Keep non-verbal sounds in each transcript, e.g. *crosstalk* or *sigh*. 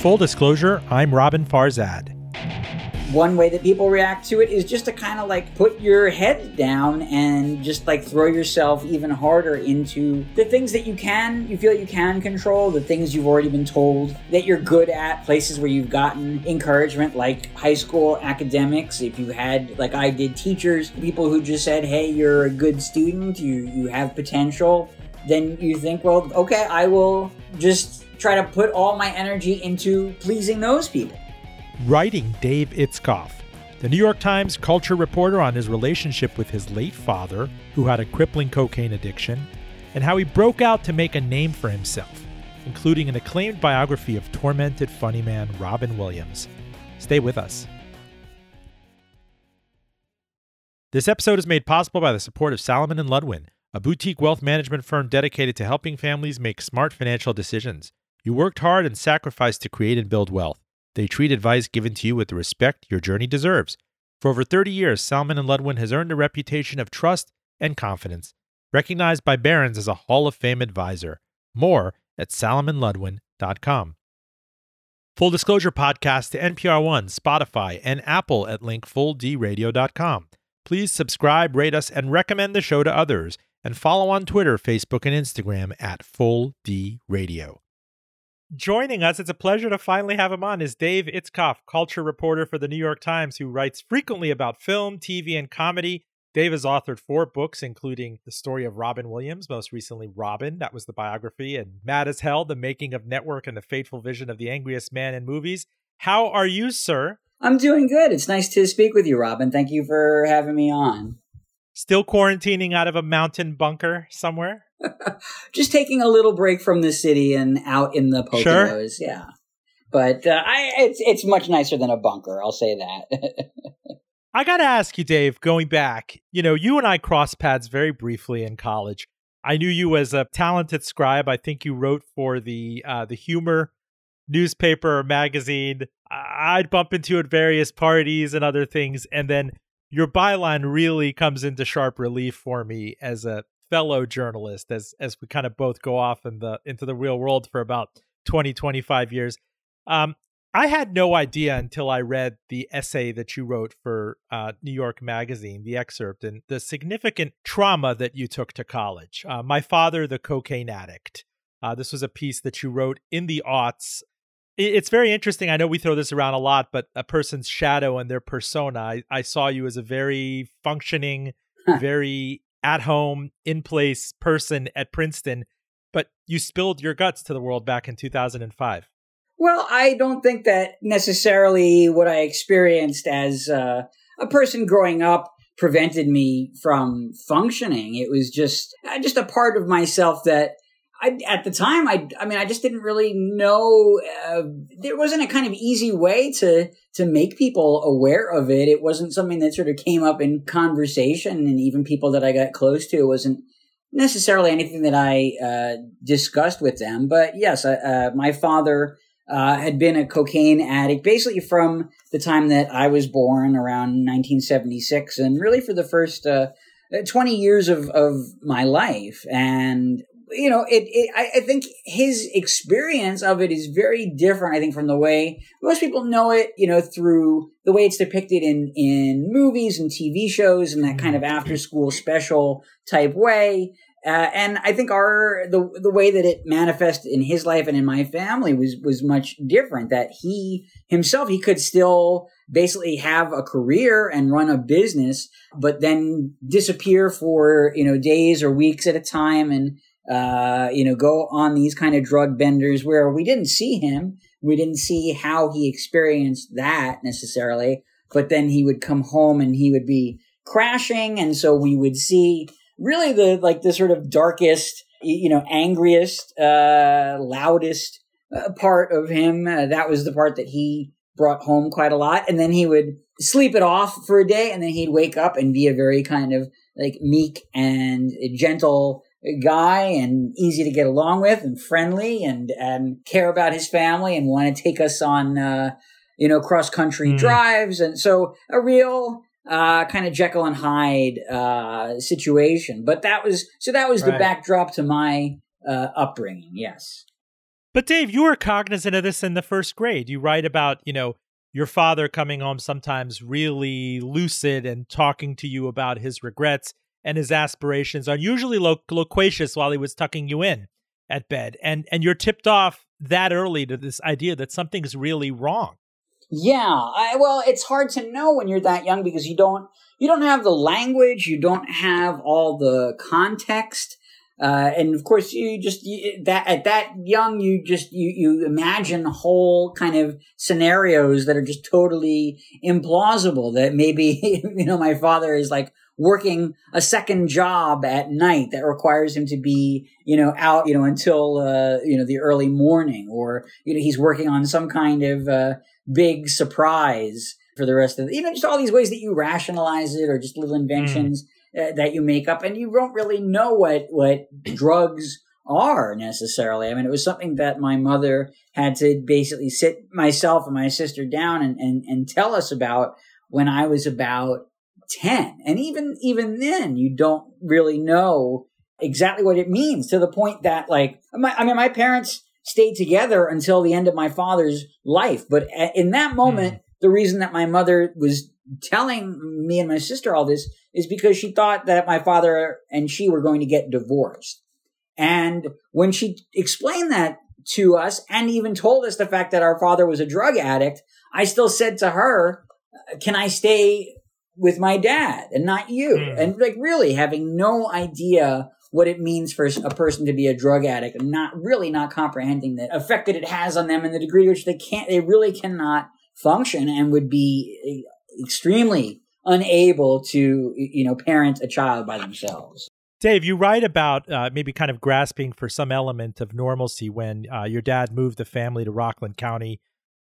Full disclosure, I'm Roben Farzad. One way that people react to it is just to kind of like put your head down and just like throw yourself even harder into the things that you can, you feel you can control, the things you've already been told that you're good at, places where you've gotten encouragement, like high school academics. If you had, like I did, teachers, people who just said, hey, you're a good student, you, you have potential, then you think, well, okay, I will just try to put all my energy into pleasing those people. Writing Dave Itzkoff, the New York Times culture reporter on his relationship with his late father, who had a crippling cocaine addiction, and how he broke out to make a name for himself, including an acclaimed biography of tormented funny man Robin Williams. Stay with us. This episode is made possible by the support of Salomon and Ludwin, a boutique wealth management firm dedicated to helping families make smart financial decisions. You worked hard and sacrificed to create and build wealth. They treat advice given to you with the respect your journey deserves. For over 30 years, Salomon and Ludwin has earned a reputation of trust and confidence, recognized by Barron's as a Hall of Fame advisor. More at salomonludwin.com. Full Disclosure podcast to NPR One, Spotify, and Apple at linkfulldradio.com. Please subscribe, rate us, and recommend the show to others. And follow on Twitter, Facebook, and Instagram at Full D Radio. Joining us, it's a pleasure to finally have him on, is Dave Itzkoff, culture reporter for the New York Times, who writes frequently about film, TV, and comedy. Dave has authored four books, including The Story of Robin Williams, most recently Robin, that was the biography, and Mad as Hell, The Making of Network and the Fateful Vision of the Angriest Man in Movies. How are you, sir? I'm doing good. It's nice to speak with you, Roben. Thank you for having me on. Still quarantining out of a mountain bunker somewhere? *laughs* just taking a little break from the city and out in the Poconos. Sure. Yeah, but uh, I, it's it's much nicer than a bunker. I'll say that. *laughs* I got to ask you, Dave. Going back, you know, you and I crossed paths very briefly in college. I knew you as a talented scribe. I think you wrote for the uh, the humor newspaper or magazine. I'd bump into you at various parties and other things, and then your byline really comes into sharp relief for me as a fellow journalist as as we kind of both go off in the into the real world for about 20 25 years. Um, i had no idea until i read the essay that you wrote for uh, new york magazine the excerpt and the significant trauma that you took to college. Uh, my father the cocaine addict. Uh, this was a piece that you wrote in the aughts it's very interesting. I know we throw this around a lot, but a person's shadow and their persona. I, I saw you as a very functioning, very at home, in place person at Princeton, but you spilled your guts to the world back in 2005. Well, I don't think that necessarily what I experienced as uh, a person growing up prevented me from functioning. It was just uh, just a part of myself that I, at the time, I, I mean, I just didn't really know. Uh, there wasn't a kind of easy way to to make people aware of it. It wasn't something that sort of came up in conversation, and even people that I got close to wasn't necessarily anything that I uh, discussed with them. But yes, uh, my father uh, had been a cocaine addict basically from the time that I was born, around 1976, and really for the first. Uh, 20 years of, of my life. And you know, it, it I, I, think his experience of it is very different, I think, from the way most people know it, you know, through the way it's depicted in, in movies and TV shows and that kind of mm-hmm. after school special type way. Uh, and I think our the the way that it manifested in his life and in my family was was much different. That he himself he could still basically have a career and run a business, but then disappear for you know days or weeks at a time and uh, you know, go on these kind of drug benders where we didn't see him. We didn't see how he experienced that necessarily, but then he would come home and he would be crashing. And so we would see really the, like the sort of darkest, you know, angriest, uh, loudest uh, part of him. Uh, that was the part that he brought home quite a lot. And then he would sleep it off for a day and then he'd wake up and be a very kind of like meek and gentle guy and easy to get along with and friendly and, and care about his family and want to take us on, uh, you know, cross country mm. drives. And so a real, uh, kind of Jekyll and Hyde, uh, situation. But that was, so that was right. the backdrop to my, uh, upbringing. Yes. But Dave, you were cognizant of this in the first grade. You write about, you know, your father coming home sometimes really lucid and talking to you about his regrets and his aspirations, unusually lo- loquacious while he was tucking you in at bed. And and you're tipped off that early to this idea that something's really wrong. Yeah, I, well, it's hard to know when you're that young because you don't you don't have the language, you don't have all the context. Uh, and of course, you just you, that at that young, you just you you imagine whole kind of scenarios that are just totally implausible. That maybe *laughs* you know my father is like working a second job at night that requires him to be you know out you know until uh, you know the early morning, or you know he's working on some kind of uh, big surprise for the rest of the, you know just all these ways that you rationalize it or just little hmm. inventions. Mm uh, that you make up, and you don't really know what what *clears throat* drugs are necessarily. I mean, it was something that my mother had to basically sit myself and my sister down and, and, and tell us about when I was about 10. And even, even then, you don't really know exactly what it means to the point that like, my, I mean, my parents stayed together until the end of my father's life. But in that moment, mm. the reason that my mother was telling me and my sister all this is because she thought that my father and she were going to get divorced. And when she explained that to us and even told us the fact that our father was a drug addict, I still said to her, can I stay with my dad and not you? Mm. And like really having no idea what it means for a person to be a drug addict and not really not comprehending the effect that it has on them and the degree to which they can't, they really cannot function and would be extremely unable to, you know, parent a child by themselves. Dave, you write about uh, maybe kind of grasping for some element of normalcy when uh, your dad moved the family to Rockland County,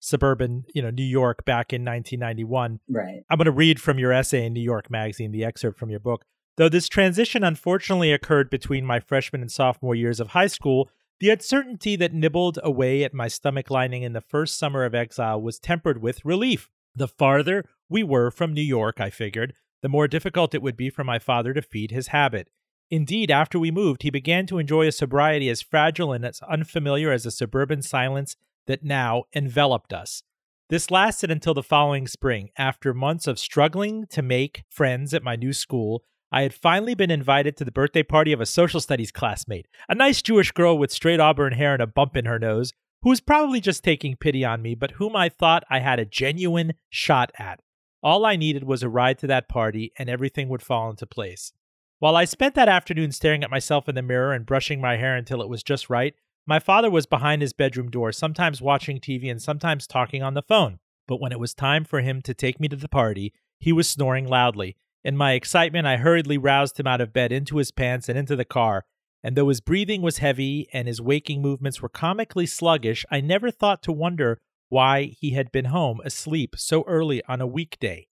suburban, you know, New York back in 1991. Right. I'm going to read from your essay in New York Magazine, the excerpt from your book. Though this transition unfortunately occurred between my freshman and sophomore years of high school, the uncertainty that nibbled away at my stomach lining in the first summer of exile was tempered with relief. The farther we were from New York, I figured, the more difficult it would be for my father to feed his habit. Indeed, after we moved, he began to enjoy a sobriety as fragile and as unfamiliar as the suburban silence that now enveloped us. This lasted until the following spring. After months of struggling to make friends at my new school, I had finally been invited to the birthday party of a social studies classmate, a nice Jewish girl with straight auburn hair and a bump in her nose, who was probably just taking pity on me, but whom I thought I had a genuine shot at. All I needed was a ride to that party, and everything would fall into place. While I spent that afternoon staring at myself in the mirror and brushing my hair until it was just right, my father was behind his bedroom door, sometimes watching TV and sometimes talking on the phone. But when it was time for him to take me to the party, he was snoring loudly. In my excitement, I hurriedly roused him out of bed into his pants and into the car and though his breathing was heavy and his waking movements were comically sluggish, I never thought to wonder why he had been home asleep so early on a weekday.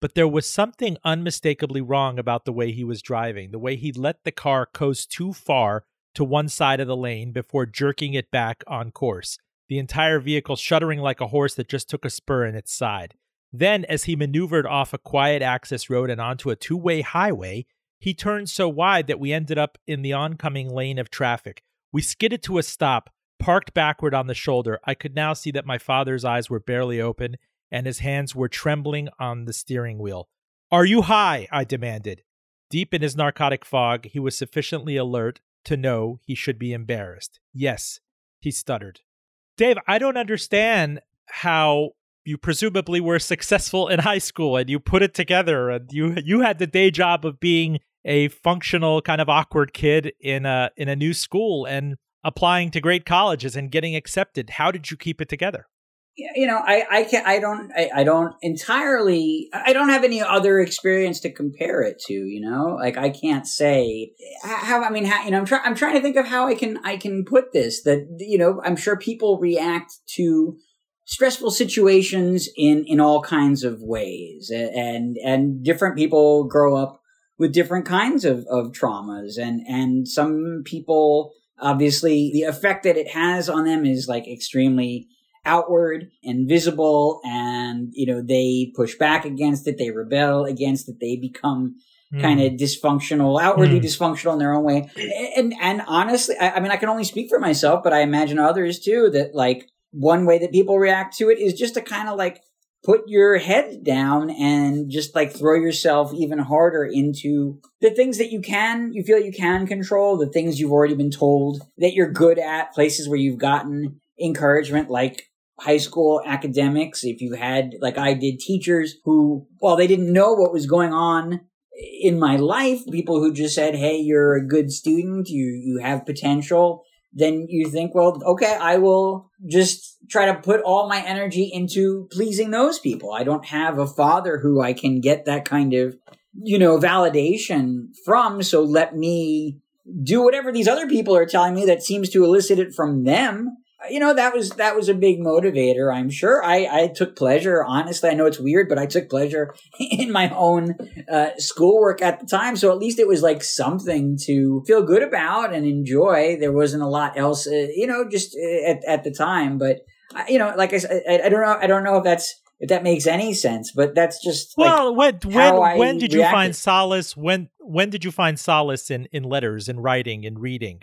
But there was something unmistakably wrong about the way he was driving, the way he let the car coast too far to one side of the lane before jerking it back on course, the entire vehicle shuddering like a horse that just took a spur in its side. Then, as he maneuvered off a quiet access road and onto a two way highway, he turned so wide that we ended up in the oncoming lane of traffic. We skidded to a stop, parked backward on the shoulder. I could now see that my father's eyes were barely open and his hands were trembling on the steering wheel. Are you high? I demanded. Deep in his narcotic fog, he was sufficiently alert to know he should be embarrassed. Yes, he stuttered. Dave, I don't understand how you presumably were successful in high school and you put it together and you you had the day job of being a functional kind of awkward kid in a in a new school and applying to great colleges and getting accepted. How did you keep it together? You know, I I can I don't I, I don't entirely I don't have any other experience to compare it to. You know, like I can't say how I mean how you know I'm trying I'm trying to think of how I can I can put this that you know I'm sure people react to stressful situations in in all kinds of ways and and different people grow up with different kinds of, of traumas and, and some people, obviously the effect that it has on them is like extremely outward and visible and, you know, they push back against it. They rebel against it. They become mm. kind of dysfunctional, outwardly mm. dysfunctional in their own way. And, and honestly, I, I mean, I can only speak for myself, but I imagine others too that like one way that people react to it is just to kind of like put your head down and just like throw yourself even harder into the things that you can, you feel you can control, the things you've already been told that you're good at, places where you've gotten encouragement, like high school academics. If you had, like I did, teachers who, well, they didn't know what was going on in my life, people who just said, Hey, you're a good student. You, you have potential then you think, well, okay, I will just try to put all my energy into pleasing those people. I don't have a father who I can get that kind of, you know, validation from. So let me do whatever these other people are telling me that seems to elicit it from them you know that was that was a big motivator i'm sure. I i took pleasure honestly i know it's weird but i took pleasure *laughs* in my own uh, schoolwork at the time so at least it was like something to feel good about and enjoy. There wasn't a lot else uh, you know just uh, at, at the time but uh, you know like i said I, I, don't know i don't know if that's if that makes any sense but that's just well like when when when did you find solace when when did you find solace in in letters in writing in reading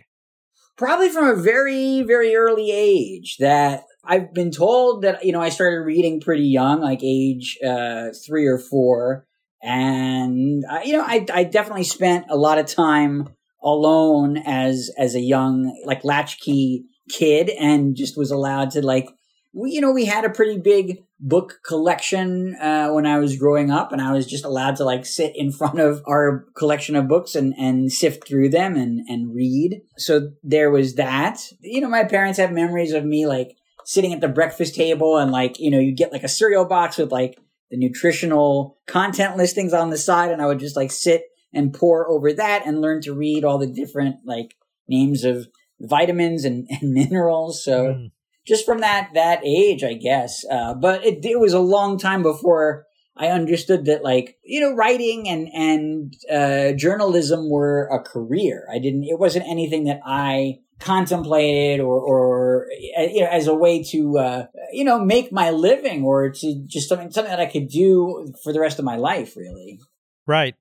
probably from a very, very early age that I've been told that, you know, I started reading pretty young, like age, uh, three or four. And, uh, you know, I, I definitely spent a lot of time alone as, as a young, like latchkey kid and just was allowed to like, we, you know, we had a pretty big book collection uh, when I was growing up, and I was just allowed to like sit in front of our collection of books and and sift through them and and read. So there was that. You know, my parents have memories of me like sitting at the breakfast table and like you know you get like a cereal box with like the nutritional content listings on the side, and I would just like sit and pore over that and learn to read all the different like names of vitamins and, and minerals. So. Mm just from that that age, I guess. Uh, but it, it was a long time before I understood that, like you know, writing and and uh, journalism were a career. I didn't. It wasn't anything that I contemplated or or uh, you know as a way to uh, you know make my living or to just something something that I could do for the rest of my life. Really. Right.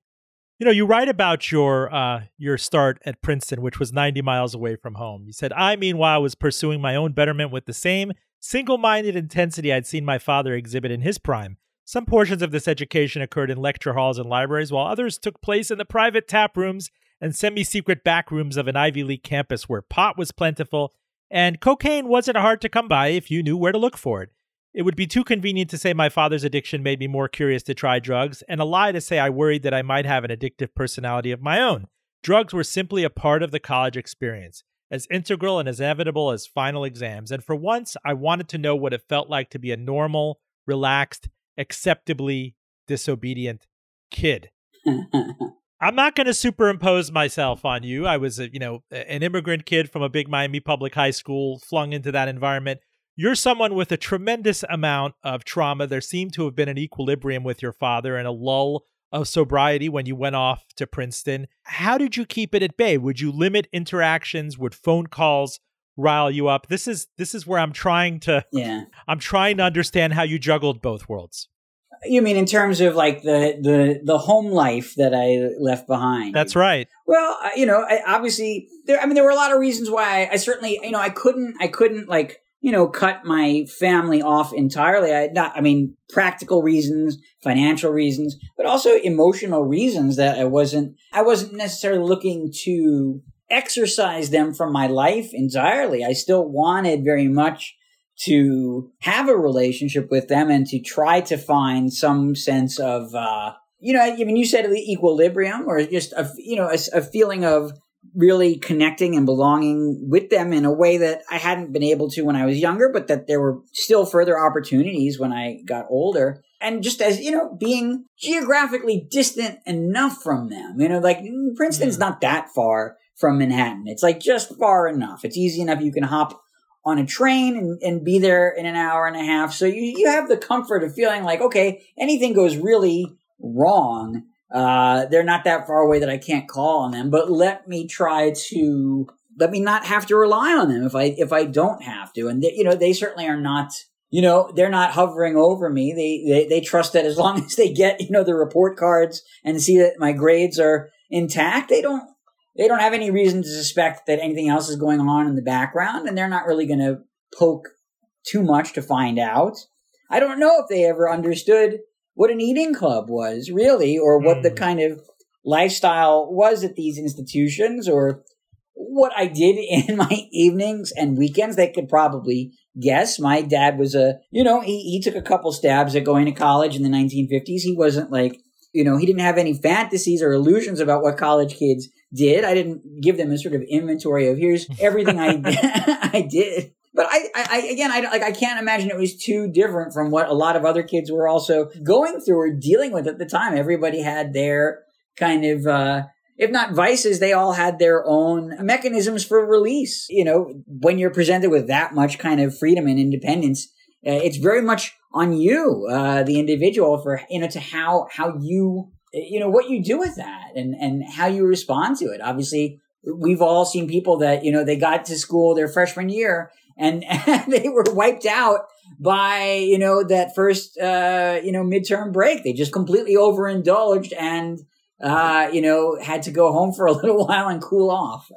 You know, you write about your uh, your start at Princeton, which was 90 miles away from home. You said, "I, meanwhile, was pursuing my own betterment with the same single-minded intensity I'd seen my father exhibit in his prime. Some portions of this education occurred in lecture halls and libraries, while others took place in the private tap rooms and semi-secret back rooms of an Ivy League campus, where pot was plentiful and cocaine wasn't hard to come by if you knew where to look for it." It would be too convenient to say my father's addiction made me more curious to try drugs, and a lie to say I worried that I might have an addictive personality of my own. Drugs were simply a part of the college experience, as integral and as inevitable as final exams, and for once I wanted to know what it felt like to be a normal, relaxed, acceptably disobedient kid. *laughs* I'm not going to superimpose myself on you. I was, a, you know, an immigrant kid from a big Miami public high school, flung into that environment you're someone with a tremendous amount of trauma. There seemed to have been an equilibrium with your father and a lull of sobriety when you went off to Princeton. How did you keep it at bay? Would you limit interactions? Would phone calls rile you up? This is this is where I'm trying to yeah. I'm trying to understand how you juggled both worlds. You mean in terms of like the the the home life that I left behind? That's right. Well, you know, I, obviously there. I mean, there were a lot of reasons why I, I certainly, you know, I couldn't, I couldn't like you know, cut my family off entirely. I not, I mean, practical reasons, financial reasons, but also emotional reasons that I wasn't, I wasn't necessarily looking to exercise them from my life entirely. I still wanted very much to have a relationship with them and to try to find some sense of, uh, you know, I mean, you said equilibrium or just a, you know, a, a feeling of really connecting and belonging with them in a way that I hadn't been able to when I was younger, but that there were still further opportunities when I got older. And just as, you know, being geographically distant enough from them, you know, like mm, Princeton's yeah. not that far from Manhattan. It's like just far enough. It's easy enough. You can hop on a train and, and be there in an hour and a half. So you, you have the comfort of feeling like, okay, anything goes really wrong Uh, they're not that far away that I can't call on them, but let me try to let me not have to rely on them if I if I don't have to. And they, you know, they certainly are not. You know, they're not hovering over me. They, they they trust that as *laughs* long as they get you know the report cards and see that my grades are intact, they don't they don't have any reason to suspect that anything else is going on in the background, and they're not really going to poke too much to find out. I don't know if they ever understood what an eating club was, really, or what mm. the hmm. kind of lifestyle was at these institutions, or what I did *laughs* in my evenings and weekends. They could probably guess. My dad was a, you know, he, he took a couple stabs at going to college in the 1950s. He wasn't like, you know, he didn't have any fantasies or illusions about what college kids did. I didn't give them a sort of inventory of here's everything I *laughs* I did. But I, I, again, I like I can't imagine it was too different from what a lot of other kids were also going through or dealing with at the time. Everybody had their kind of uh, if not vices, they all had their own mechanisms for release. You know, when you're presented with that much kind of freedom and independence, uh, it's very much on you, uh, the individual, for you know to how how you you know what you do with that and and how you respond to it. Obviously, we've all seen people that you know they got to school their freshman year and, *laughs* and they were wiped out by you know that first uh, you know midterm break. They just completely overindulged and uh, you know, had to go home for a *laughs* little while and cool off.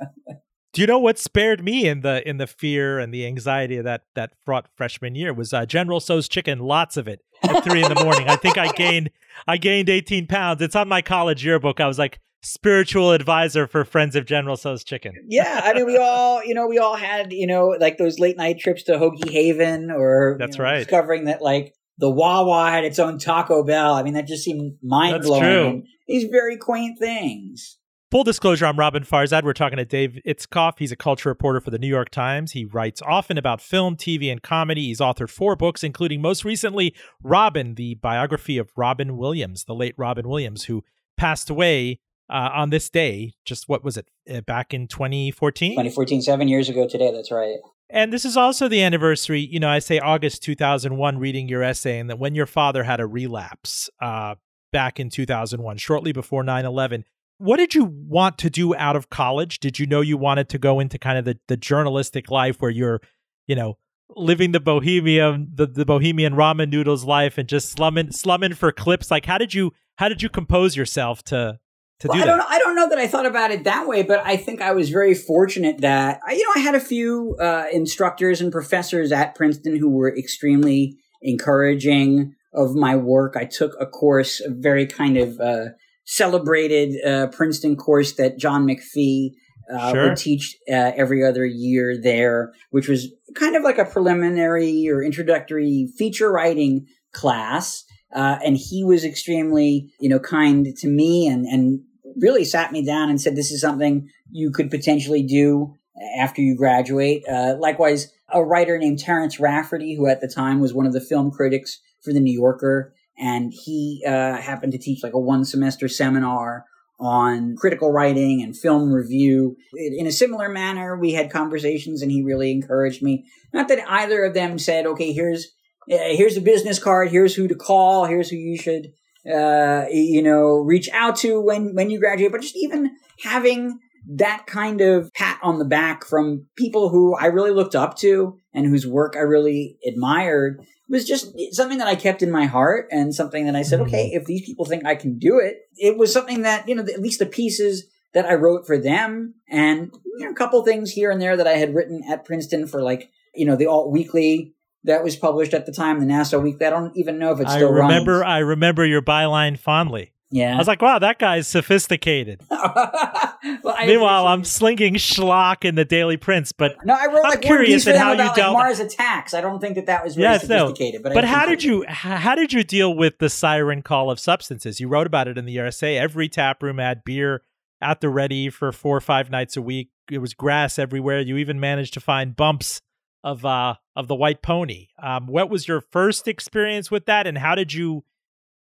Do you know what spared me in the in the fear and the anxiety of that that fraught freshman year was uh, General Tso's chicken, lots of it at three in the morning. I think I *laughs* gained I gained eighteen pounds. It's on my college yearbook. I was like spiritual advisor for Friends of General Tso's chicken. *laughs* yeah, I mean, we all you know we all had you know like those late night trips to Hoagie Haven or that's know, right discovering that like the Wawa had its own Taco Bell. I mean, that just seemed mind blowing. These very quaint things. Full disclosure, I'm Roben Farzad. We're talking to Dave Itzkoff. He's a culture reporter for the New York Times. He writes often about film, TV, and comedy. He's authored four books, including most recently Robin, the biography of Robin Williams, the late Robin Williams, who passed away uh, on this day. Just what was it? Uh, back in 2014? 2014, seven years ago today. That's right. And this is also the anniversary, you know, I say August 2001, reading your essay, and that when your father had a relapse uh, back in 2001, shortly before 9 11. What did you want to do out of college? Did you know you wanted to go into kind of the, the journalistic life where you're, you know, living the bohemian the, the bohemian ramen noodles life and just slumming slumming for clips like how did you how did you compose yourself to to well, do I that. don't, I don't know that I thought about it that way, but I think I was very fortunate that, you know, I had a few uh, instructors and professors at Princeton who were extremely encouraging of my work. I took a course, a very kind of uh, celebrated uh, Princeton course that John McPhee uh, sure. would teach uh, every other year there, which was kind of like a preliminary or introductory feature writing class. Uh, and he was extremely, you know, kind to me and, and really sat me down and said, this is something you could potentially do after you graduate. Uh, likewise, a writer named Terence Rafferty, who at the time was one of the film critics for the New Yorker, and he uh, happened to teach like a one semester seminar on critical writing and film review. In a similar manner, we had conversations, and he really encouraged me. Not that either of them said, "Okay, here's uh, here's a business card. Here's who to call. Here's who you should." Uh, you know, reach out to when, when you graduate, but just even having that kind of pat on the back from people who I really looked up to and whose work I really admired was just something that I kept in my heart and something that I said, mm-hmm. okay, if these people think I can do it, it was something that, you know, at least the pieces that I wrote for them and you know, a couple things here and there that I had written at Princeton for like, you know, the alt weekly that was published at the time, the Nassau Weekly. I don't even know if it's still I remember. Runs. I remember your byline fondly. Yeah, I was like, "Wow, that guy's sophisticated." *laughs* well, Meanwhile, I'm slinging schlock in the Daily Prince, but no, I wrote I'm like curious at how about, you dealt. Like Mars Attacks. I don't think that that was really yes, sophisticated. No. But, but how did you how did you deal with the siren call of substances? You wrote about it in the USA. Every tap room had beer at the ready for four or five nights a week. It was grass everywhere. You even managed to find bumps of uh of the white pony. Um, what was your first experience with that, and how did you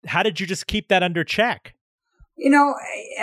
how did you just keep that under check? You know,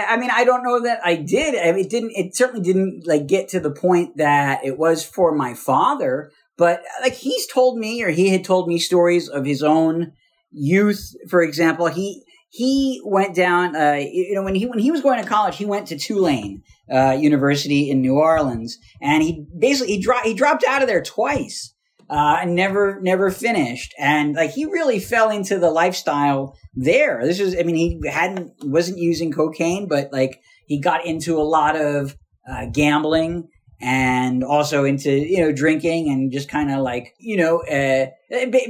I, mean, I don't know that I did. I mean, it didn't. It certainly didn't like get to the point that it was for my father. But like he's told me, or he had told me stories of his own youth. For example, he he went down. Uh, you know, when he when he was going to college, he went to Tulane uh, University in New Orleans, and he basically he, dro- he dropped out of there twice uh, and never never finished. And like he really fell into the lifestyle there. This was, I mean, he hadn't wasn't using cocaine, but like he got into a lot of uh, gambling and also into you know drinking and just kind of like you know uh,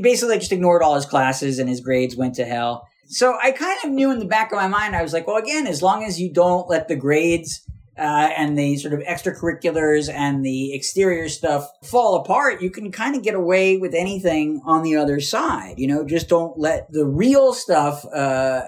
basically just ignored all his classes and his grades went to hell. So I kind of knew in the back of my mind, I was like, well, again, as long as you don't let the grades uh, and the sort of extracurriculars and the exterior stuff fall apart, you can kind of get away with anything on the other side. You know, just don't let the real stuff. Uh,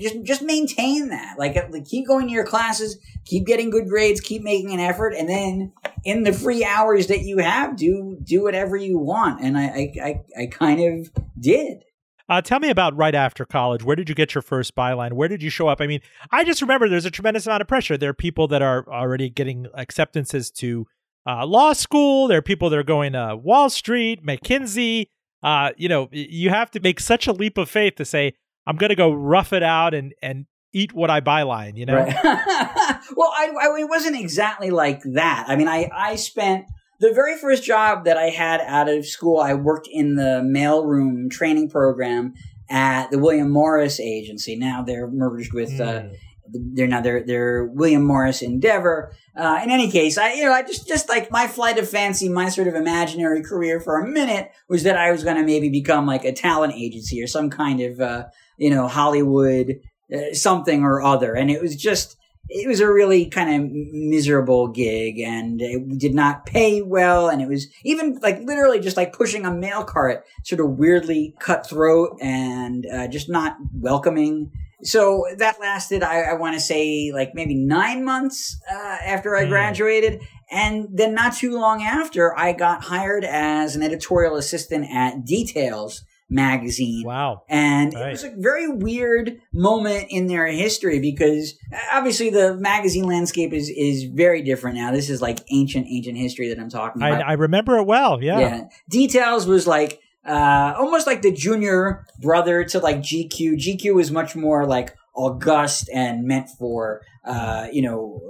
just just maintain that. Like, like, keep going to your classes, keep getting good grades, keep making an effort, and then in the free hours that you have, do do whatever you want. And I I, I, I kind of did. Uh, tell me about right after college. Where did you get your first byline? Where did you show up? I mean, I just remember there's a tremendous amount of pressure. There are people that are already getting acceptances to uh, law school. There are people that are going to Wall Street, McKinsey. Uh, you know, you have to make such a leap of faith to say, I'm going to go rough it out and and eat what I byline. You know. Right. *laughs* well, I, I, it wasn't exactly like that. I mean, I I spent the very first job that I had out of school, I worked in the mailroom training program at the William Morris agency. Now they're merged with, mm. uh, hmm. they're now they're, they're William Morris Endeavor. Uh, in any case, I, you know, I just, just like my flight of fancy, my sort of imaginary career for a minute was that I was going to maybe become like a talent agency or some kind of, uh, you know, Hollywood, uh, something or other. And it was just, it was a really kind of miserable gig and it did not pay well and it was even like literally just like pushing a mail cart sort of weirdly cutthroat and uh, just not welcoming so that lasted i, I want to say like maybe nine months uh, after i mm. graduated and then not too long after i got hired as an editorial assistant at details magazine. Wow. And right. it was a very weird moment in their history because obviously the magazine landscape is, is very different now. This is like ancient, ancient history that I'm talking about. I, I remember it well. Yeah. Yeah. Details was like, uh, almost like the junior brother to like GQ. GQ was much more like august and meant for uh, you know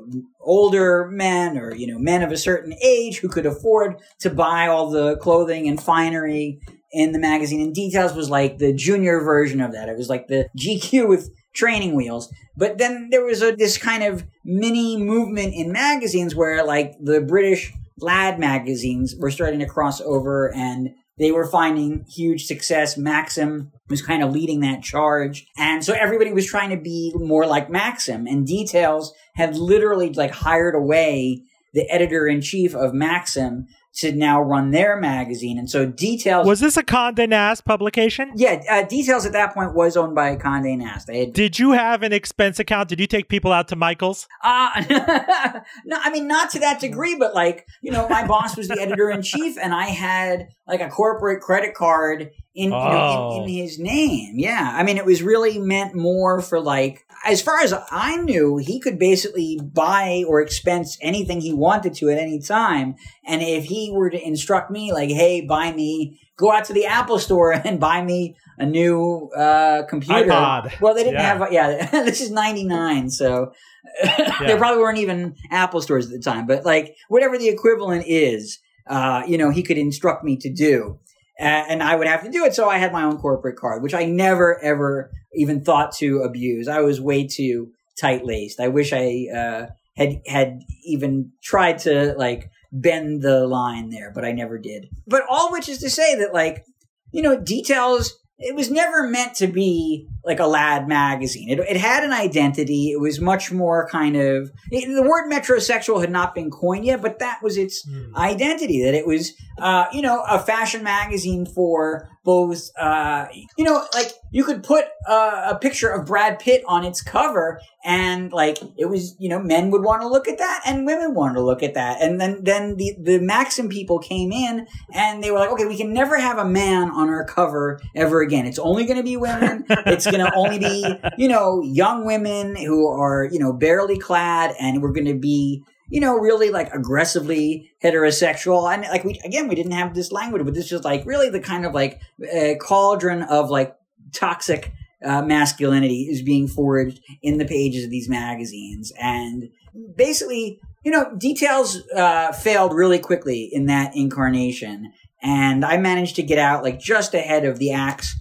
older men or you know men of a certain age who could afford to buy all the clothing and finery in the magazine. And Details was like the junior version of that. It was like the GQ with training wheels. But then there was a, this kind of mini movement in magazines where like the British lad magazines were starting to cross over and they were finding huge success. Maxim was kind of leading that charge. And so everybody was trying to be more like Maxim and Details had literally like hired away the editor in chief of Maxim to now run their magazine. And so Details was this a Condé Nast publication? Yeah, uh, Details at that point was owned by Condé Nast. Had, Did you have an expense account? Did you take people out to Michaels? Uh, *laughs* no, I mean not to that degree, but like you know, my boss was the editor in chief, and I had like a corporate credit card in, oh. you know, in, in, oh. his name. Yeah. I mean, it was really meant more for like, as far as I knew, he could basically buy or expense anything he wanted to at any time. And if he were to instruct me, like, hey, buy me, go out to the Apple store *laughs* and buy me a new uh, computer. iPod. Well, they didn't yeah. have, yeah, *laughs* this is 99. So *laughs* yeah. there probably weren't even Apple stores at the time. But like, whatever the equivalent is, uh, you know, he could instruct me to do and I would have to do it. So I had my own corporate card, which I never ever even thought to abuse. I was way too tight laced. I wish I uh, had had even tried to like bend the line there, but I never did. But all which is to say that like you know details. It was never meant to be like a lad magazine. It, it had an identity. It was much more kind of it, the word metrosexual had not been coined yet, but that was its mm. identity. That it was, uh, you know, a fashion magazine for both, uh, you know, like you could put uh, a picture of Brad Pitt on its cover, and like it was, you know, men would want to look at that, and women wanted to look at that, and then then the the Maxim people came in, and they were like, okay, we can never have a man on our cover ever again. It's only going to be women. It's going to only be, you know, young women who are, you know, barely clad and we're going to be, you know, really like aggressively heterosexual. And like we, again, we didn't have this language, but this is like really the kind of like uh, cauldron of like toxic uh, masculinity is being forged in the pages of these magazines. And basically, you know, details uh, failed really quickly in that incarnation. And I managed to get out like just ahead of the axe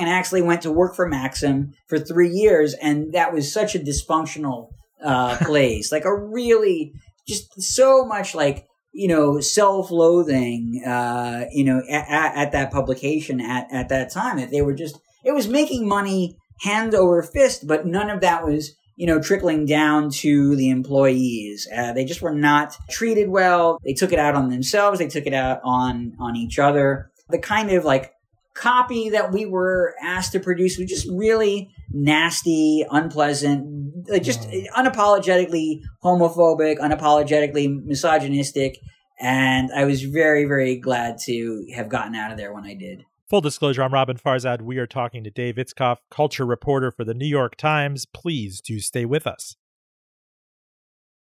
and actually went to work for Maxim for three years. And that was such a dysfunctional uh, *laughs* place, like a really just so much like you know self-loathing uh, you know at, at, that publication at, at that time that they were just it was making money hand over fist but none of that was you know trickling down to the employees. Uh, they just were not treated well. They took it out on themselves. They took it out on on each other. The kind of like copy that we were asked to produce was just really nasty, unpleasant, like just unapologetically homophobic, unapologetically misogynistic. And I was very, very glad to have gotten out of there when I did. Full disclosure, I'm Roben Farzad. We are talking to Dave Itzkoff, culture reporter for the New York Times. Please do stay with us.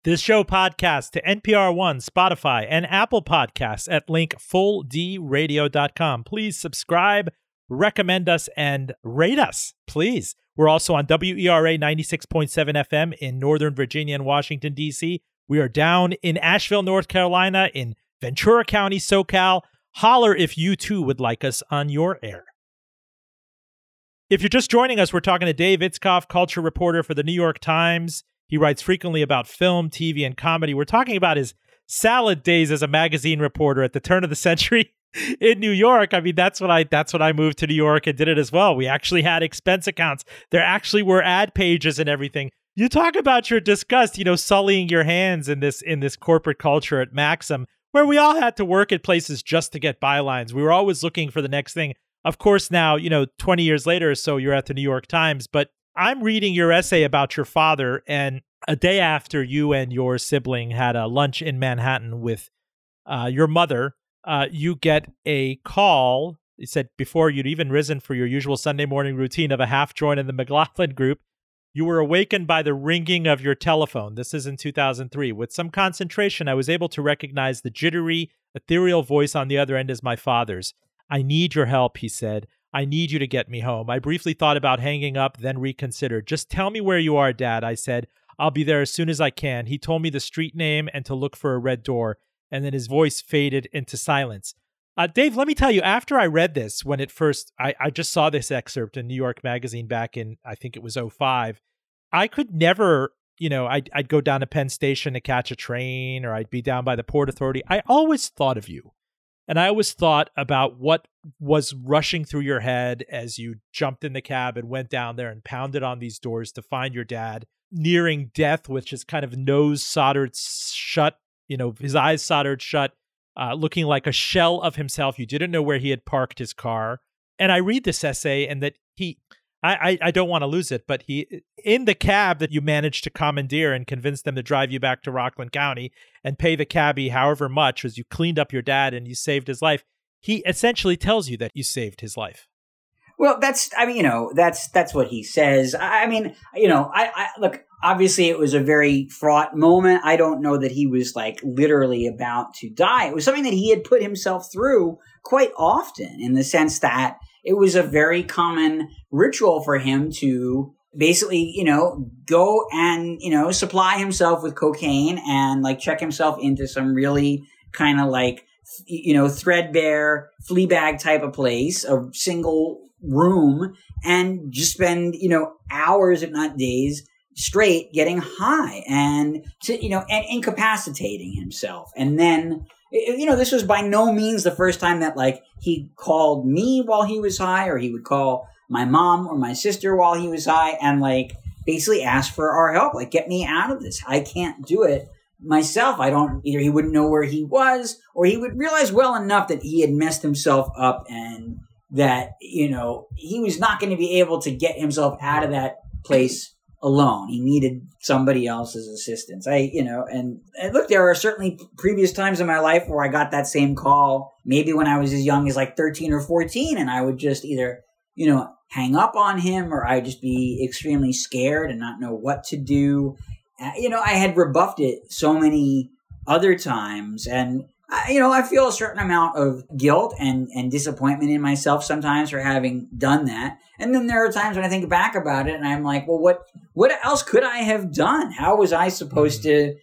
This show podcast to NPR One, Spotify, and Apple Podcasts at link fulldradio.com. Please subscribe, recommend us, and rate us, please. We're also on WERA 96.7 FM in Northern Virginia and Washington, D.C. We are down in Asheville, North Carolina, in Ventura County, SoCal. Holler if you too would like us on your air. If you're just joining us, we're talking to Dave Itzkoff, culture reporter for the New York Times. He writes frequently about film, TV, and comedy. We're talking about his salad days as a magazine reporter at the turn of the century *laughs* in New York. I mean, that's when I that's when I moved to New York and did it as well. We actually had expense accounts. There actually were ad pages and everything. You talk about your disgust, you know, sullying your hands in this in this corporate culture at Maxim, where we all had to work at places just to get bylines. We were always looking for the next thing. Of course, now, you know, 20 years later or so, you're at the New York Times, but I'm reading your essay about your father, and a day after you and your sibling had a lunch in Manhattan with uh, your mother, uh, you get a call. You said before you'd even risen for your usual Sunday morning routine of a half join in the *laughs* McLaughlin group, you were awakened by the ringing of your telephone. This is in 2003. With some concentration, I was able to recognize the jittery, ethereal voice on the other end as my father's. I need your help, he said. I need you to get me home. I briefly thought about hanging up, then reconsidered. Just tell me where you are, Dad, I said. I'll be there as soon as I can. He told me the street name and to look for a red door, and then his voice faded into silence. Uh, Dave, let me tell you, after I read this, when it first, I, I just saw this excerpt in New York Magazine back in, I think it was 05, I could never, you know, I'd, I'd go down to Penn Station to catch a train or I'd be down by the Port Authority. I always thought of you and I always thought about what was rushing through your head as you jumped in the cab and went down there and pounded on these doors to find your dad nearing death, with his kind of nose soldered shut, you know, his eyes soldered shut, uh, looking like a shell of himself. You didn't know where he had parked his car. And I read this essay and that he I, I, don't want to lose it, but he in the cab that you managed to commandeer and convince them to drive you back to Rockland County and pay the cabbie however much as you cleaned up your dad and you saved his life. He essentially tells you that you saved his life. Well, that's I mean, you know, that's that's what he says. I, mean, you know, I, I look. Obviously, it was a very fraught moment. I don't know that he was like literally about to die. It was something that he had put himself through quite often, in the sense that it was a very common ritual for him to basically, you know, go and, you know, supply himself with cocaine and like check himself into some really kind of like, you know, threadbare flea bag type of place, a single room and just spend, you know, hours, if not days straight getting high and to, you know, and incapacitating himself. And then you know, this was by no means the first time that like he called me while he was high, or he would call my mom or my sister while he was high, and like basically ask for our help, like get me out of this. I can't do it myself. I don't either. He wouldn't know where he was, or he would realize well enough that he had messed himself up and that you know he was not going to be able to get himself out of that place alone. He needed somebody else's assistance. I, you know, and, and, look, there are certainly previous times in my life where I got that same call, maybe when I was as young as like 13 or 14, and I would just either, you know, hang up on him or I'd just be extremely scared and not know what to do. Uh, you know, I had rebuffed it so many other times and I, you know, I feel a certain amount of guilt and, and disappointment in myself sometimes for having done that. And then there are times when I think back about it and I'm like, well, what, what else could I have done? How was I supposed to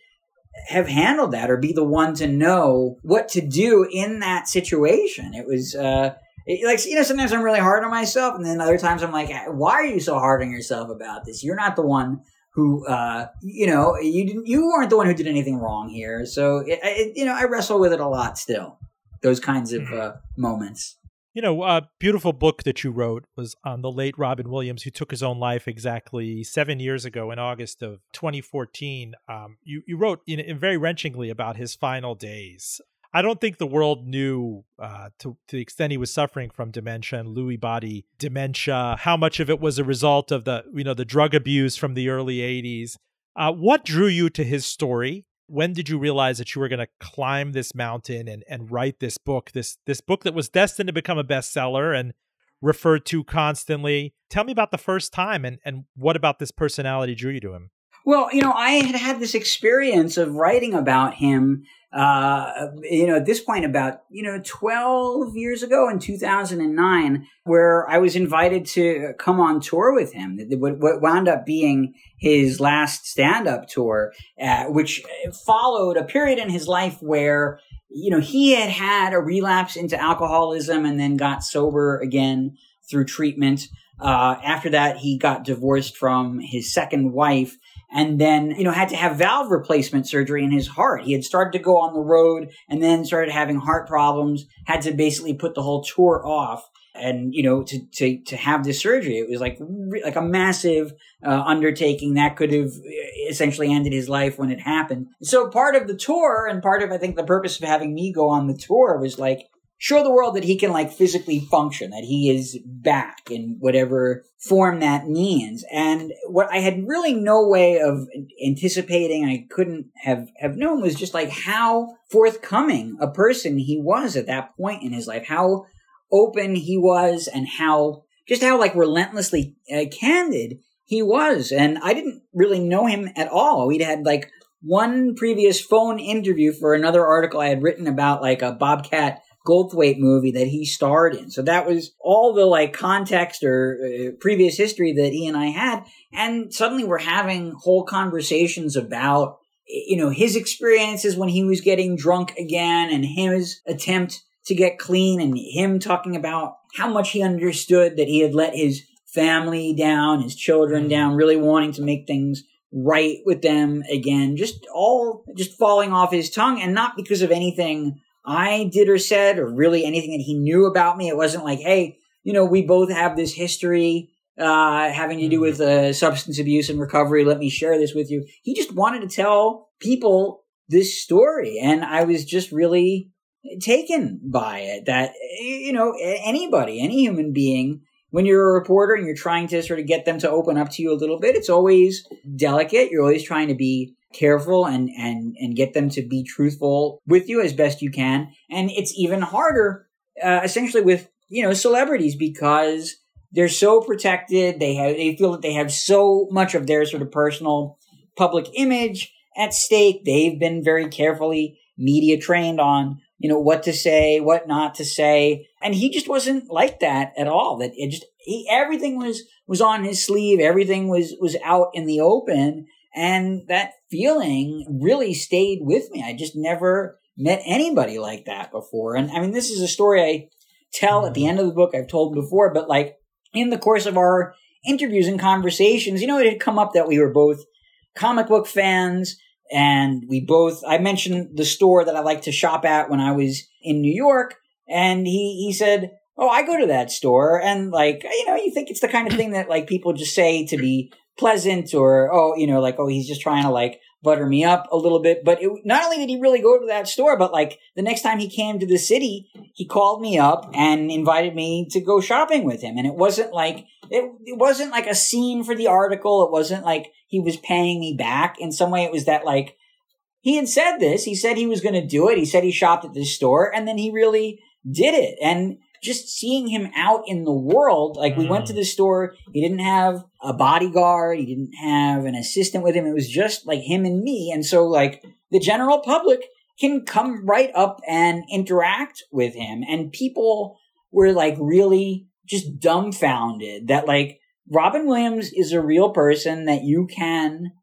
have handled that or be the one to know what to do in that situation? It was, uh, it, like you know sometimes i'm really hard on myself and then other times i'm like why are you so hard on yourself about this? You're not the one who uh, you know you didn't you weren't the one who did anything wrong here. So it, it, you know i wrestle with it a lot still those kinds of mm-hmm. uh, moments. You know a beautiful book that you wrote was on the late robin williams who took his own life exactly seven years ago in august of 2014 um, you, you wrote in, in very wrenchingly about his final days I don't think the world knew uh, to, to the extent he was suffering from dementia and Lewy body dementia, how much of it was a result of the you know the drug abuse from the early 80s. Uh, what drew you to his story? When did you realize that you were going to climb this mountain and, and write this book, this this book that was destined to become a bestseller and referred to constantly? Tell me about the first time and, and what about this personality drew you to him? Well, you know, I had had this experience of writing about him uh, you know, at this point, about, you know, 12 years ago in 2009, where I was invited to come on tour with him. What wound up being his last stand up tour, uh, which followed a period in his life where, you know, he had had a relapse into alcoholism and then got sober again through treatment. Uh, after that, he got divorced from his second wife and then, you know, had to have valve replacement surgery in his heart. He had started to go on the road and then started having heart problems, had to basically put the whole tour off. And, you know, to, to, to have this surgery, it was like, like a massive uh, undertaking that could have essentially ended his life when it happened. So part of the tour and part of, I think, the purpose of having me go on the tour was like, show the world that he can like physically function, that he is back in whatever form that means. And what I had really no way of anticipating, I couldn't have, have known was just like how forthcoming a person he was at that point in his life, how open he was and how, just how like relentlessly uh, candid he was. And I didn't really know him at all. We'd had like one previous phone interview for another article I had written about like a Bobcat Goldthwait movie that he starred in. So that was all the like context or uh, previous history that he and I had. And suddenly we're having whole conversations about, you know, his experiences when he was getting drunk again and his attempt to get clean and him talking about how much he understood that he had let his family down, his children mm-hmm. down, really wanting to make things right with them again. Just all just falling off his tongue and not because of anything I did or said, or really anything that he knew about me. It wasn't like, hey, you know, we both have this history uh, having to do mm-hmm. with uh, substance abuse and recovery. Let me share this with you. He just wanted to tell people this story, and I was just really taken by it. That you know, anybody, any human being. When you're a reporter and you're trying to sort of get them to open up to you a little bit, it's always delicate. You're always trying to be careful and and and get them to be truthful with you as best you can. And it's even harder uh, essentially with you know celebrities because they're so protected. They have they feel that they have so much of their sort of personal public image at stake. They've been very carefully media trained on you know what to say what not to say. And he just wasn't like that at all. That it just he everything was was on his sleeve. Everything was was out in the open and that feeling really stayed with me. I just never met anybody like that before. And I mean, this is a story I tell at the mm-hmm. end of the book. I've told before, but like in the course of our interviews and conversations, you know, it had come up that we were both comic book fans and we both, I mentioned the store that I like to shop at when I was in New York. And he, he said, Oh, I go to that store. And like, you know, you think it's the kind of thing that like people just say to be pleasant or, oh, you know, like, oh, he's just trying to like butter me up a little bit. But it, not only did he really go to that store, but like the next time he came to the city, he called me up and invited me to go shopping with him. And it wasn't like, it, it wasn't like a scene for the article. It wasn't like he was paying me back. In some way, it was that like, he had said this. He said he was going to do it. He said he shopped at this store and then he really did it. And just seeing him out in the world, like we went to mm. the store, he didn't have a bodyguard, he didn't have an assistant with him. It was just like him and me. And so like the general public can come right up and interact with him. And people were like really just dumbfounded that like Robin Williams is a real person that you can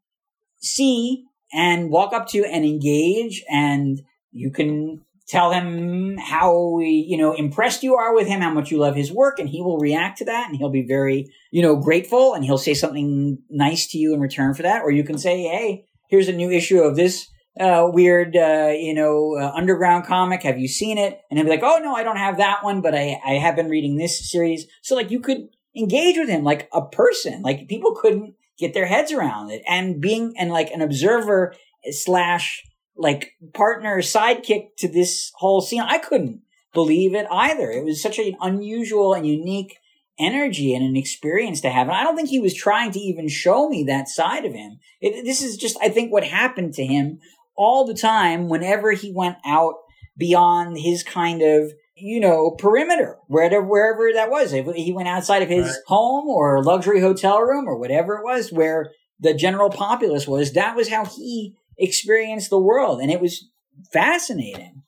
see and walk up to and engage and you can tell him how you know impressed you are with him how much you love his work and he will react to that and he'll be very you know grateful and he'll say something nice to you in return for that. Or you can say hey here's a new issue of this uh, weird uh, you know uh, underground comic. Have you seen it? And he'll be like oh no i don't have that one but i i have been reading this series. So like you could engage with him like a person. Like people couldn't get their heads around it. And being and like an observer slash like partner sidekick to this whole scene. I couldn't believe it either. It was such an unusual and unique energy and an experience to have. And I don't think he was trying to even show me that side of him. It, this is just, I think, what happened to him all the time whenever he went out beyond his kind of, you know, perimeter, wherever, wherever that was. If he went outside of his right. home or luxury hotel room or whatever it was where the general populace was, that was how he experience the world. And it was fascinating.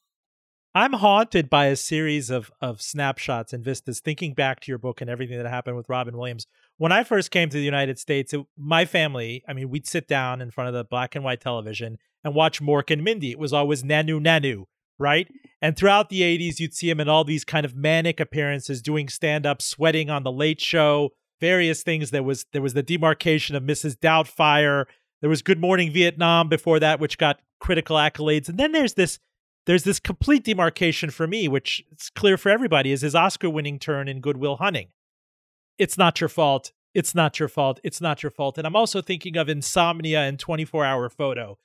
I'm haunted by a series of of snapshots and vistas, thinking back to your book and everything that happened with Robin Williams. When I first came to the United States, it, my family, I mean, we'd sit down in front of the black and white television and watch Mork and Mindy. It was always Nanu Nanu, right? And throughout the 80s, you'd see him in all these kind of manic appearances, doing stand up, sweating on the Late Show, various things. There was there was the demarcation of Mrs. Doubtfire there was Good Morning Vietnam before that, which got critical accolades, and then there's this there's this complete demarcation for me, which it's clear for everybody, is his Oscar-winning turn in Good Will Hunting. It's not your fault. It's not your fault. It's not your fault. And I'm also thinking of Insomnia and 24 Hour Photo.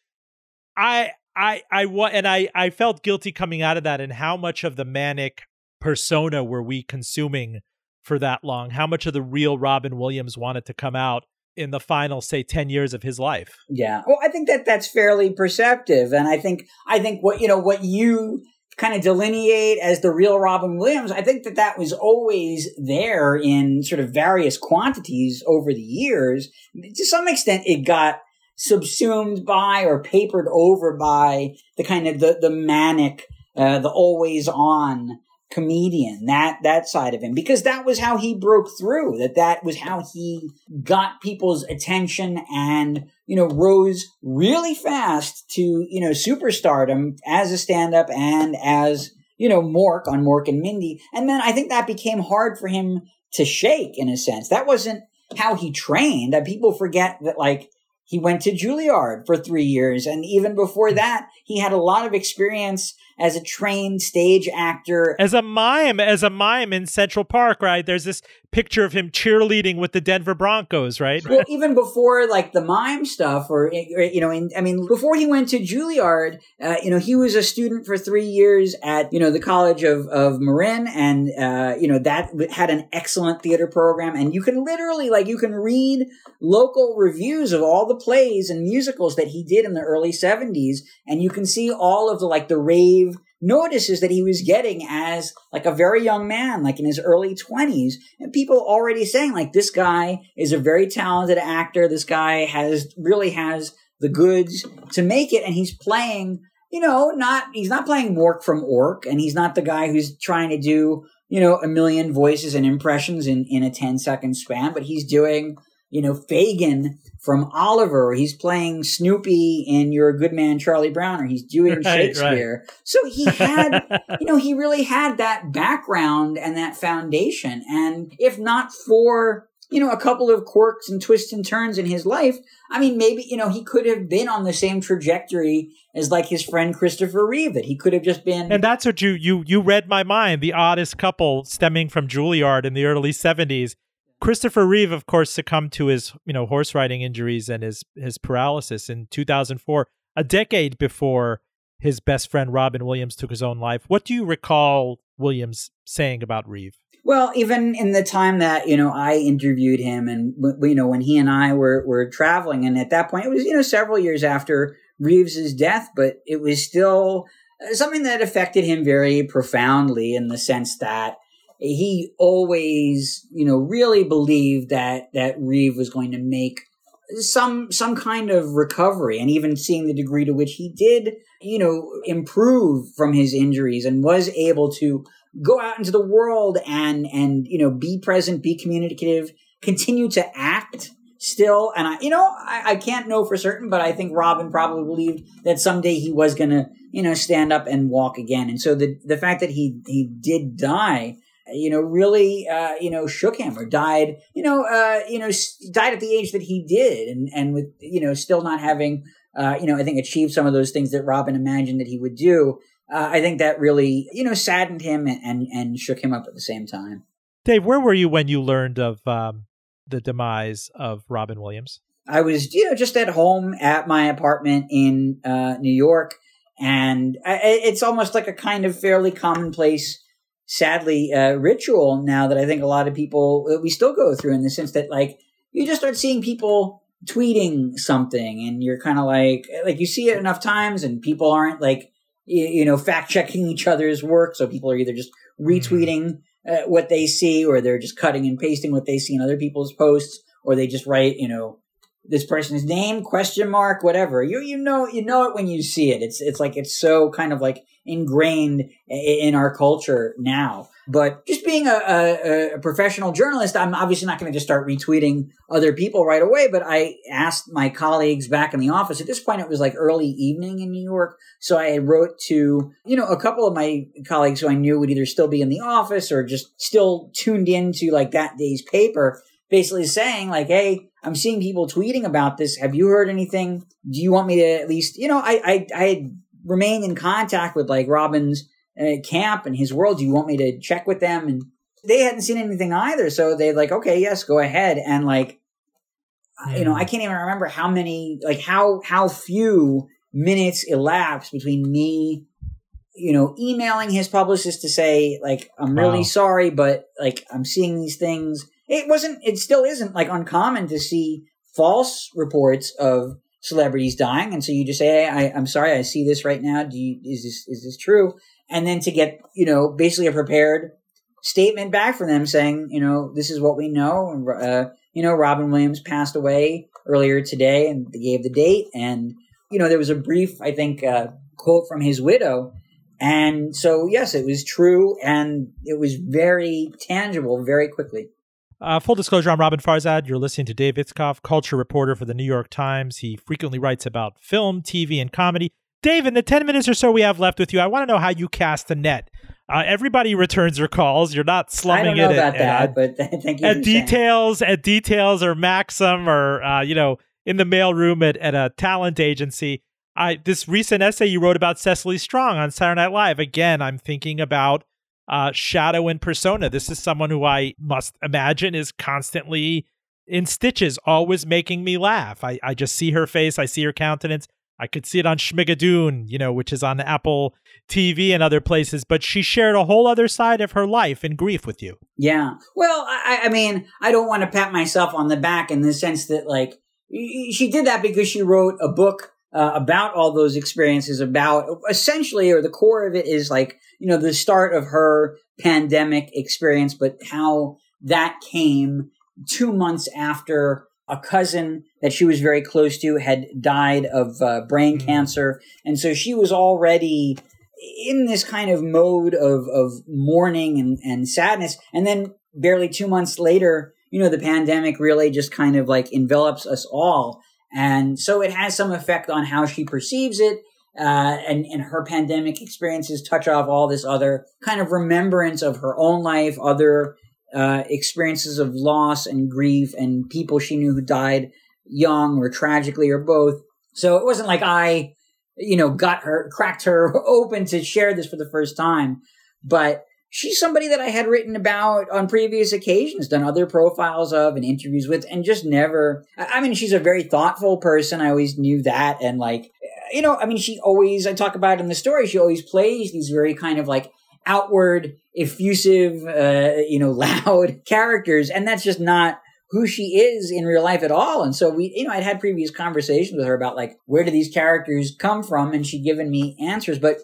I I I and I I felt guilty coming out of that and how much of the manic persona were we consuming for that long? How much of the real Robin Williams wanted to come out? In the final say 10 years of his life. Yeah. Well i think that that's fairly perceptive and i think i think what you know what you kind of delineate as the real robin williams i think that that was always there in sort of various quantities over the years. To some extent it got subsumed by or papered over by the kind of the, the manic uh, the always on comedian that that side of him because that was how he broke through that that was how he got people's attention and you know rose really fast to you know superstardom as a stand-up and as you know mork on mork and mindy. And then i think that became hard for him to shake in a sense. That wasn't how he trained and people forget that like he went to Juilliard for three years. And even before hmm. that, he had a lot of experience as a trained stage actor. As a mime, as a mime in Central Park, right? There's this picture of him cheerleading with the Denver Broncos, right? Well, even before like the mime stuff, or, you know, in, I mean, before he went to Juilliard, uh, you know, he was a student for three years at, you know, the College of, of Marin. And, uh, you know, that had an excellent theater program. And you can literally, like, you can read local reviews of all the plays and musicals that he did in the early 70s. And you can see all of the, like, the rave notices that he was getting as like a very young man, like in his early twenties, and people already saying like this guy is a very talented actor. This guy has really has the goods to make it, and he's playing. You know, not he's not playing Mork from Ork, and he's not the guy who's trying to do you know a million voices and impressions in in a 10 second span, but he's doing you know, Fagin from Oliver. He's playing Snoopy in You're a Good Man, Charlie Brown, or he's doing *laughs* right, Shakespeare. Right. So he had, *laughs* you know, he really had that background and that foundation. And if not for, you know, a couple of quirks and twists and turns in his life, I mean, maybe, you know, he could have been on the same trajectory as like his friend Christopher Reeve, that he could have just been. And that's what you, you, you read my mind, the oddest couple stemming from Juilliard in the early 70s Christopher Reeve, of course, succumbed to his, you know, horse riding injuries and his his paralysis in 2004, a decade before his best friend Robin Williams took his own life. What do you recall Williams saying about Reeve? Well, even in the time that you know I interviewed him, and you know when he and I were were traveling, and at that point it was you know several years after Reeves's death, but it was still uh, something that affected him very profoundly in the sense that he always, you know, really believed that that Reeve was going to make some some kind of recovery, and even seeing the degree to which he did you know, improve from his injuries and was able to go out into the world and, and, you know, be present, be communicative, continue to act still. And I, you know, I, I can't know for certain, but I think Robin probably believed that someday he was going to, you know, stand up and walk again. And so the, the fact that he, he did die, you know, really, uh, you know, shook him or died, you know, uh, you know, died at the age that he did and, and with, you know, still not having, uh, you know, I think achieved some of those things that Robin imagined that he would do. Uh, I think that really, you know, saddened him and, and, and, shook him up at the same time. Dave, where were you when you learned of um, the demise of Robin Williams? I was, you know, just at home at my apartment in uh, New York, and I, it's almost like a kind of fairly commonplace, sadly, uh, ritual now that I think a lot of people we still go through in the sense that like you just start seeing people tweeting something, and you're kind of like like you see it enough times, and people aren't like you, you know fact checking each other's work, so people are either just mm-hmm. retweeting. Mm uh, what they see, or they're just cutting and pasting what they see in other people's posts, or they just write, you know, this person's name question mark whatever you you know you know it when you see it it's it's like it's so kind of like ingrained in our culture now but just being a, a, a professional journalist, I'm obviously not going to just start retweeting other people right away. But I asked my colleagues back in the office. At this point, it was like early evening in New York, so I wrote to you know a couple of my colleagues who I knew would either still be in the office or just still tuned into like that day's paper, basically saying like, "Hey, I'm seeing people tweeting about this. Have you heard anything? Do you want me to at least you know I I, I remain in contact with like Robin's." uh, camp and his world. Do you want me to check with them? And they hadn't seen anything either. So they like, okay, yes, go ahead. And like, you know, I can't even remember how many, like how, how few minutes elapsed between me, you know, emailing his publicist to say, like, I'm really wow. sorry, but like, I'm seeing these things. It wasn't, it still isn't like uncommon to see false reports of celebrities dying. And so you just say, hey, I, I'm sorry, I see this right now. Do you, is this, is this true? and then to get you know basically a prepared statement back from them saying you know this is what we know uh, you know robin williams passed away earlier today and they gave the date and you know there was a brief i think uh, quote from his widow and so yes it was true and it was very tangible very quickly uh, full disclosure, I'm Roben Farzad. You're listening to Dave Itzkoff, culture reporter for the New York Times. He frequently writes about film, TV, and comedy. Dave, in the 10 minutes or so we have left with you, I want to know how you cast the net. Uh, everybody returns your calls. You're not slumming I don't know it. About at, that, but *laughs* thank you. At details, saying. at details, or Maxim, or uh, you know, in the mailroom at, at a talent agency. I this recent essay you wrote about Cecily Strong on Saturday Night Live. Again, I'm thinking about uh, shadow and persona. This is someone who I must imagine is constantly in stitches, always making me laugh. I, I just see her face, I see her countenance. I could see it on Schmigadoon, you know, which is on Apple TV and other places, but she shared a whole other side of her life and grief with you. Yeah. Well, I, I mean, I don't want to pat myself on the back in the sense that, like, she did that because she wrote a book uh, about all those experiences, about essentially, or the core of it is like, you know, the start of her pandemic experience, but how that came two months after a cousin that she was very close to had died of uh, brain mm-hmm. cancer. And so she was already in this kind of mode of, of mourning and, and sadness. And then barely two months later, you know, the pandemic really just kind of like envelops us all. And so it has some effect on how she perceives it. Uh, and, and her pandemic experiences touch off all this other kind of remembrance of her own life, other uh, experiences of loss and grief and people she knew who died young or tragically or both. So it wasn't like I, you know, got her, cracked her *laughs* open to share this for the first time. But she's somebody that I had written about on previous occasions, done other profiles of and interviews with, and just never. I mean, she's a very thoughtful person. I always knew that. And like, you know, I mean, she always, I talk about in the story, she always plays these very kind of like outward, effusive, uh, you know, *laughs* loud characters. And that's just not who she is in real life at all. And so we, you know, I'd had previous conversations with her about like, where do these characters come from? And she'd given me answers, but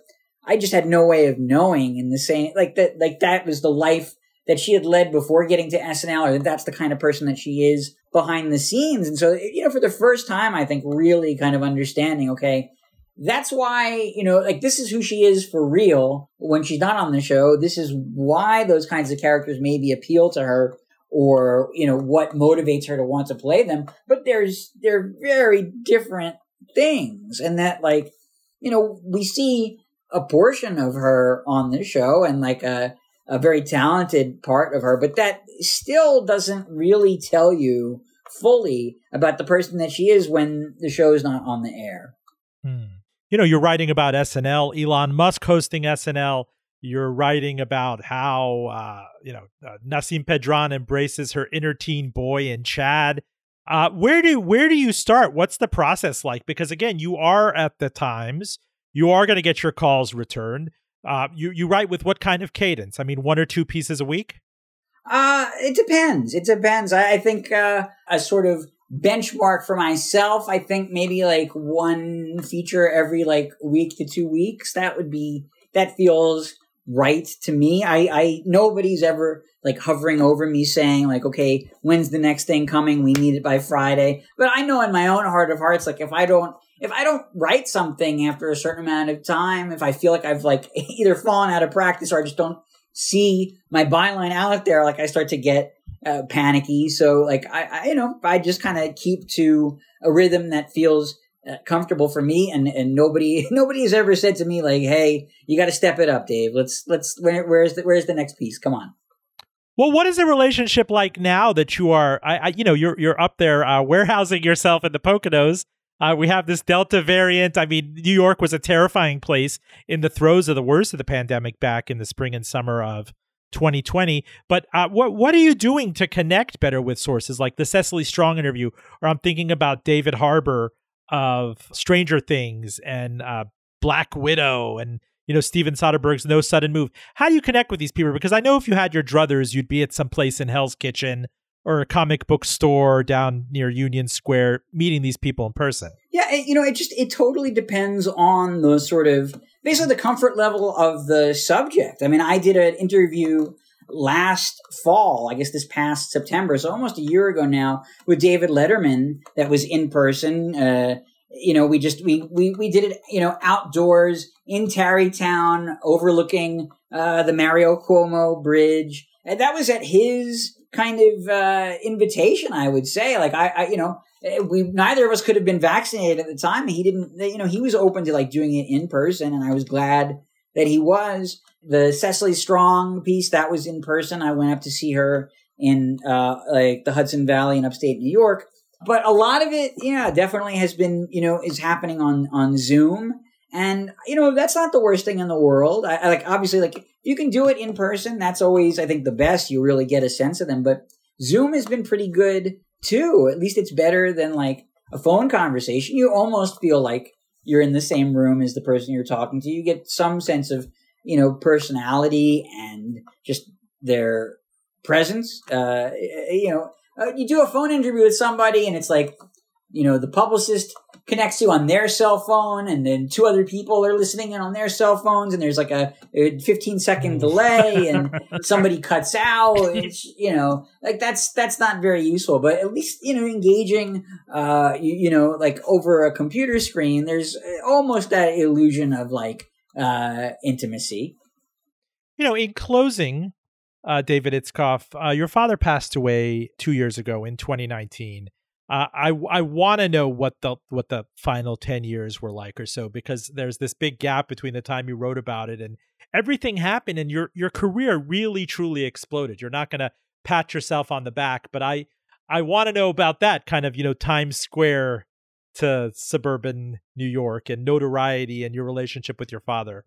I just had no way of knowing in the same, like that, like that was the life that she had led before getting to SNL or that that's the kind of person that she is behind the scenes. And so, you know, for the first time, I think really kind of understanding, okay, that's why, you know, like this is who she is for real when she's not on the show. This is why those kinds of characters maybe appeal to her or, you know, what motivates her to want to play them. But there's, they're very different things. And that like, you know, we see a portion of her on the show and like a, a very talented part of her, but that still doesn't really tell you fully about the person that she is when the show is not on the air. Hmm. You know, you're writing about SNL, Elon Musk hosting SNL. You're writing about how, uh, you know, uh, Nasim Pedrad embraces her inner teen boy in Chad. Uh, where do where do you start? What's the process like? Because again, you are at the Times. You are going to get your calls returned. Uh, you you write with what kind of cadence? I mean, one or two pieces a week. Uh, it depends. It depends. I, I think uh, a sort of benchmark for myself. I think maybe like one feature every like week to two weeks. That would be that feels right to me. I, I nobody's ever like hovering over me saying like, okay, when's the next thing coming? We need it by Friday. But I know in my own heart of hearts, like if I don't if I don't write something after a certain amount of time, if I feel like I've like *laughs* either fallen out of practice or I just don't see my byline out there, like I start to get uh, panicky. So like I, I you know I just kind of keep to a rhythm that feels uh, comfortable for me and and nobody *laughs* nobody has ever said to me like hey you got to step it up dave let's let's where, where's the where's the next piece come on well, what is the relationship like now that you are, I, I you know, you're you're up there uh, warehousing yourself in the Poconos? Uh, we have this Delta variant. I mean, New York was a terrifying place in the throes of the worst of the pandemic back in the spring and summer of 2020. But uh, what what are you doing to connect better with sources like the Cecily Strong interview, or I'm thinking about David Harbour of Stranger Things and uh, Black Widow and you know Steven Soderbergh's No Sudden Move. How do you connect with these people? Because I know if you had your druthers, you'd be at some place in Hell's Kitchen or a comic book store down near Union Square, meeting these people in person. Yeah, it, you know, it just it totally depends on the sort of basically the comfort level of the subject. I mean, I did an interview last fall, I guess this past September, so almost a year ago now, with David Letterman that was in person. Uh, you know, we just we we we did it, you know, outdoors in Tarrytown, overlooking uh, the Mario Cuomo Bridge, and that was at his kind of uh, invitation. I would say, like I, I, you know, we neither of us could have been vaccinated at the time. He didn't, you know, he was open to like doing it in person, and I was glad that he was. The Cecily Strong piece that was in person. I went up to see her in uh, like the Hudson Valley in upstate New York but a lot of it, yeah, definitely has been, you know, is happening on on Zoom, and you know that's not the worst thing in the world. I, I like obviously like you can do it in person. That's always I think the best. You really get a sense of them, but Zoom has been pretty good too. At least it's better than like a phone conversation. You almost feel like you're in the same room as the person you're talking to. You get some sense of you know personality and just their presence. Uh, you know uh, you do a phone interview with somebody and it's like, you know, the publicist connects you on their cell phone and then two other people are listening in on their cell phones and there's like a, a 15 second mm. delay and *laughs* somebody cuts out it's, you know like that's that's not very useful but at least you know engaging uh you, you know like over a computer screen there's almost that illusion of like uh intimacy you know in closing uh, David Itzkoff, uh, your father passed away two years ago in 2019. Uh, I I want to know what the what the final ten years were like or so because there's this big gap between the time you wrote about it and everything happened and your your career really truly exploded. You're not going to pat yourself on the back, but I I want to know about that kind of you know Times Square to suburban New York and notoriety and your relationship with your father.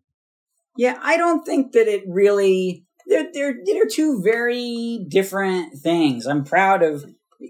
Yeah, I don't think that it really they're, they're, they're two very different things. I'm proud of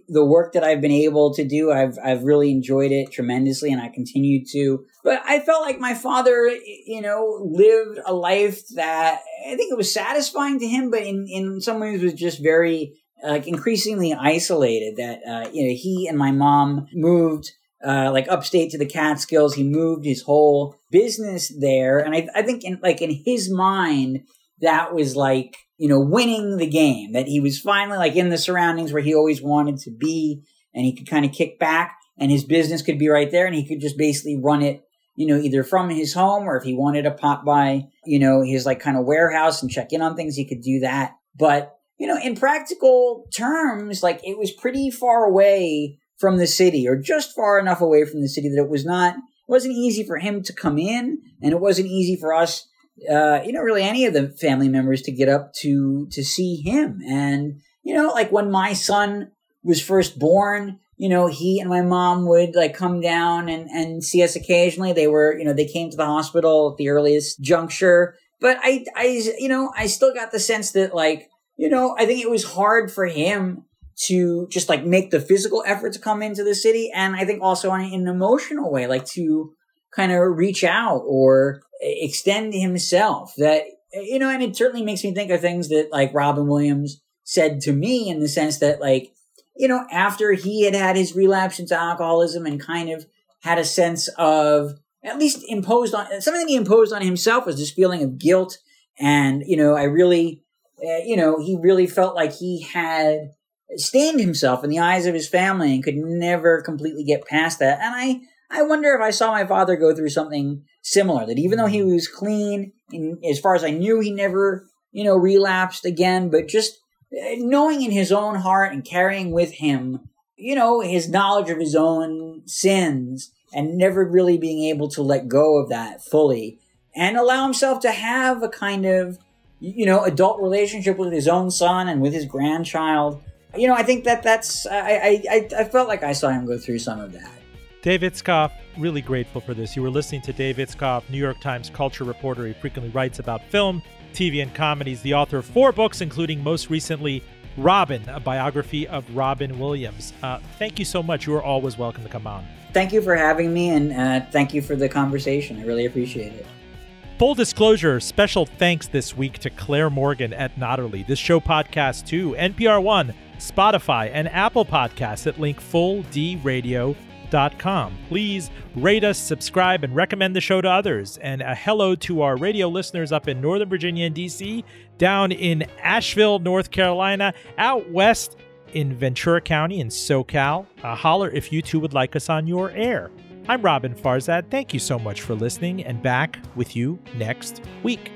the work that I've been able to do. I've, I've really enjoyed it tremendously and I continue to, but I felt like my father, you know, lived a life that I think it was satisfying to him, but in, in some ways was just very, like increasingly isolated that, uh, you know, he and my mom moved uh, like upstate to the Catskills. He moved his whole business there, and I, I think in like in his mind, that was like, you know, winning the game, that he was finally like in the surroundings where he always wanted to be and he could kind of kick back and his business could be right there and he could just basically run it you know, either from his home or if he wanted to pop by, you know, his like kind of warehouse and check in on things, he could do that. But, you know, in practical terms, like it was pretty far away from the city or just far enough away from the city that it was not, it wasn't easy for him to come in and it wasn't easy for us, uh, you know, really any of the family members to get up to, to see him. And, you know, like when my son was first born, you know, he and my mom would like come down and, and see us occasionally. They were, you know, they came to the hospital at the earliest juncture. But I, I, you know, I still got the sense that like, you know, I think it was hard for him to just like make the physical effort to come into the city. And I think also in an emotional way, like to kind of reach out or extend himself that, you know, and it certainly makes me think of things that like Robin Williams said to me in the sense that like, you know, after he had had his relapse into alcoholism and kind of had a sense of at least imposed on something he imposed on himself was this feeling of guilt. And, you know, I really, uh, you know, he really felt like he had stained himself in the eyes of his family and could never completely get past that. And I, I wonder if I saw my father go through something similar, that even though he mm. was clean, and as far as I knew, he never, you know, relapsed again, but just eh, knowing in his own heart and carrying with him, you know, his knowledge of his own sins and never really being able to let go of that fully and allow himself to have a kind of, you know, adult relationship with his own son and with his grandchild. You know, I think that that's, I, I, I felt like I saw him go through some of that. Dave Itzkoff, really grateful for this. You were listening to Dave Itzkoff, New York Times culture reporter. He frequently writes about film, TV and comedies, the author of four books, including most recently Robin, a biography of Robin Williams. Uh, thank you so much. You are always welcome to come on. Thank you for having me, and uh, thank you for the conversation. I really appreciate it. Full disclosure, special thanks this week to Claire Morgan at Notterly. This show podcast to NPR One, Spotify, and Apple Podcasts at link full D Radio gmail.com. Please rate us, subscribe, and recommend the show to others. And a hello to our radio listeners up in Northern Virginia and DC, down in Asheville, North Carolina, out west in Ventura County in SoCal. Uh, holler if you too would like us on your air. I'm Roben Farzad. Thank you so much for listening and back with you next week.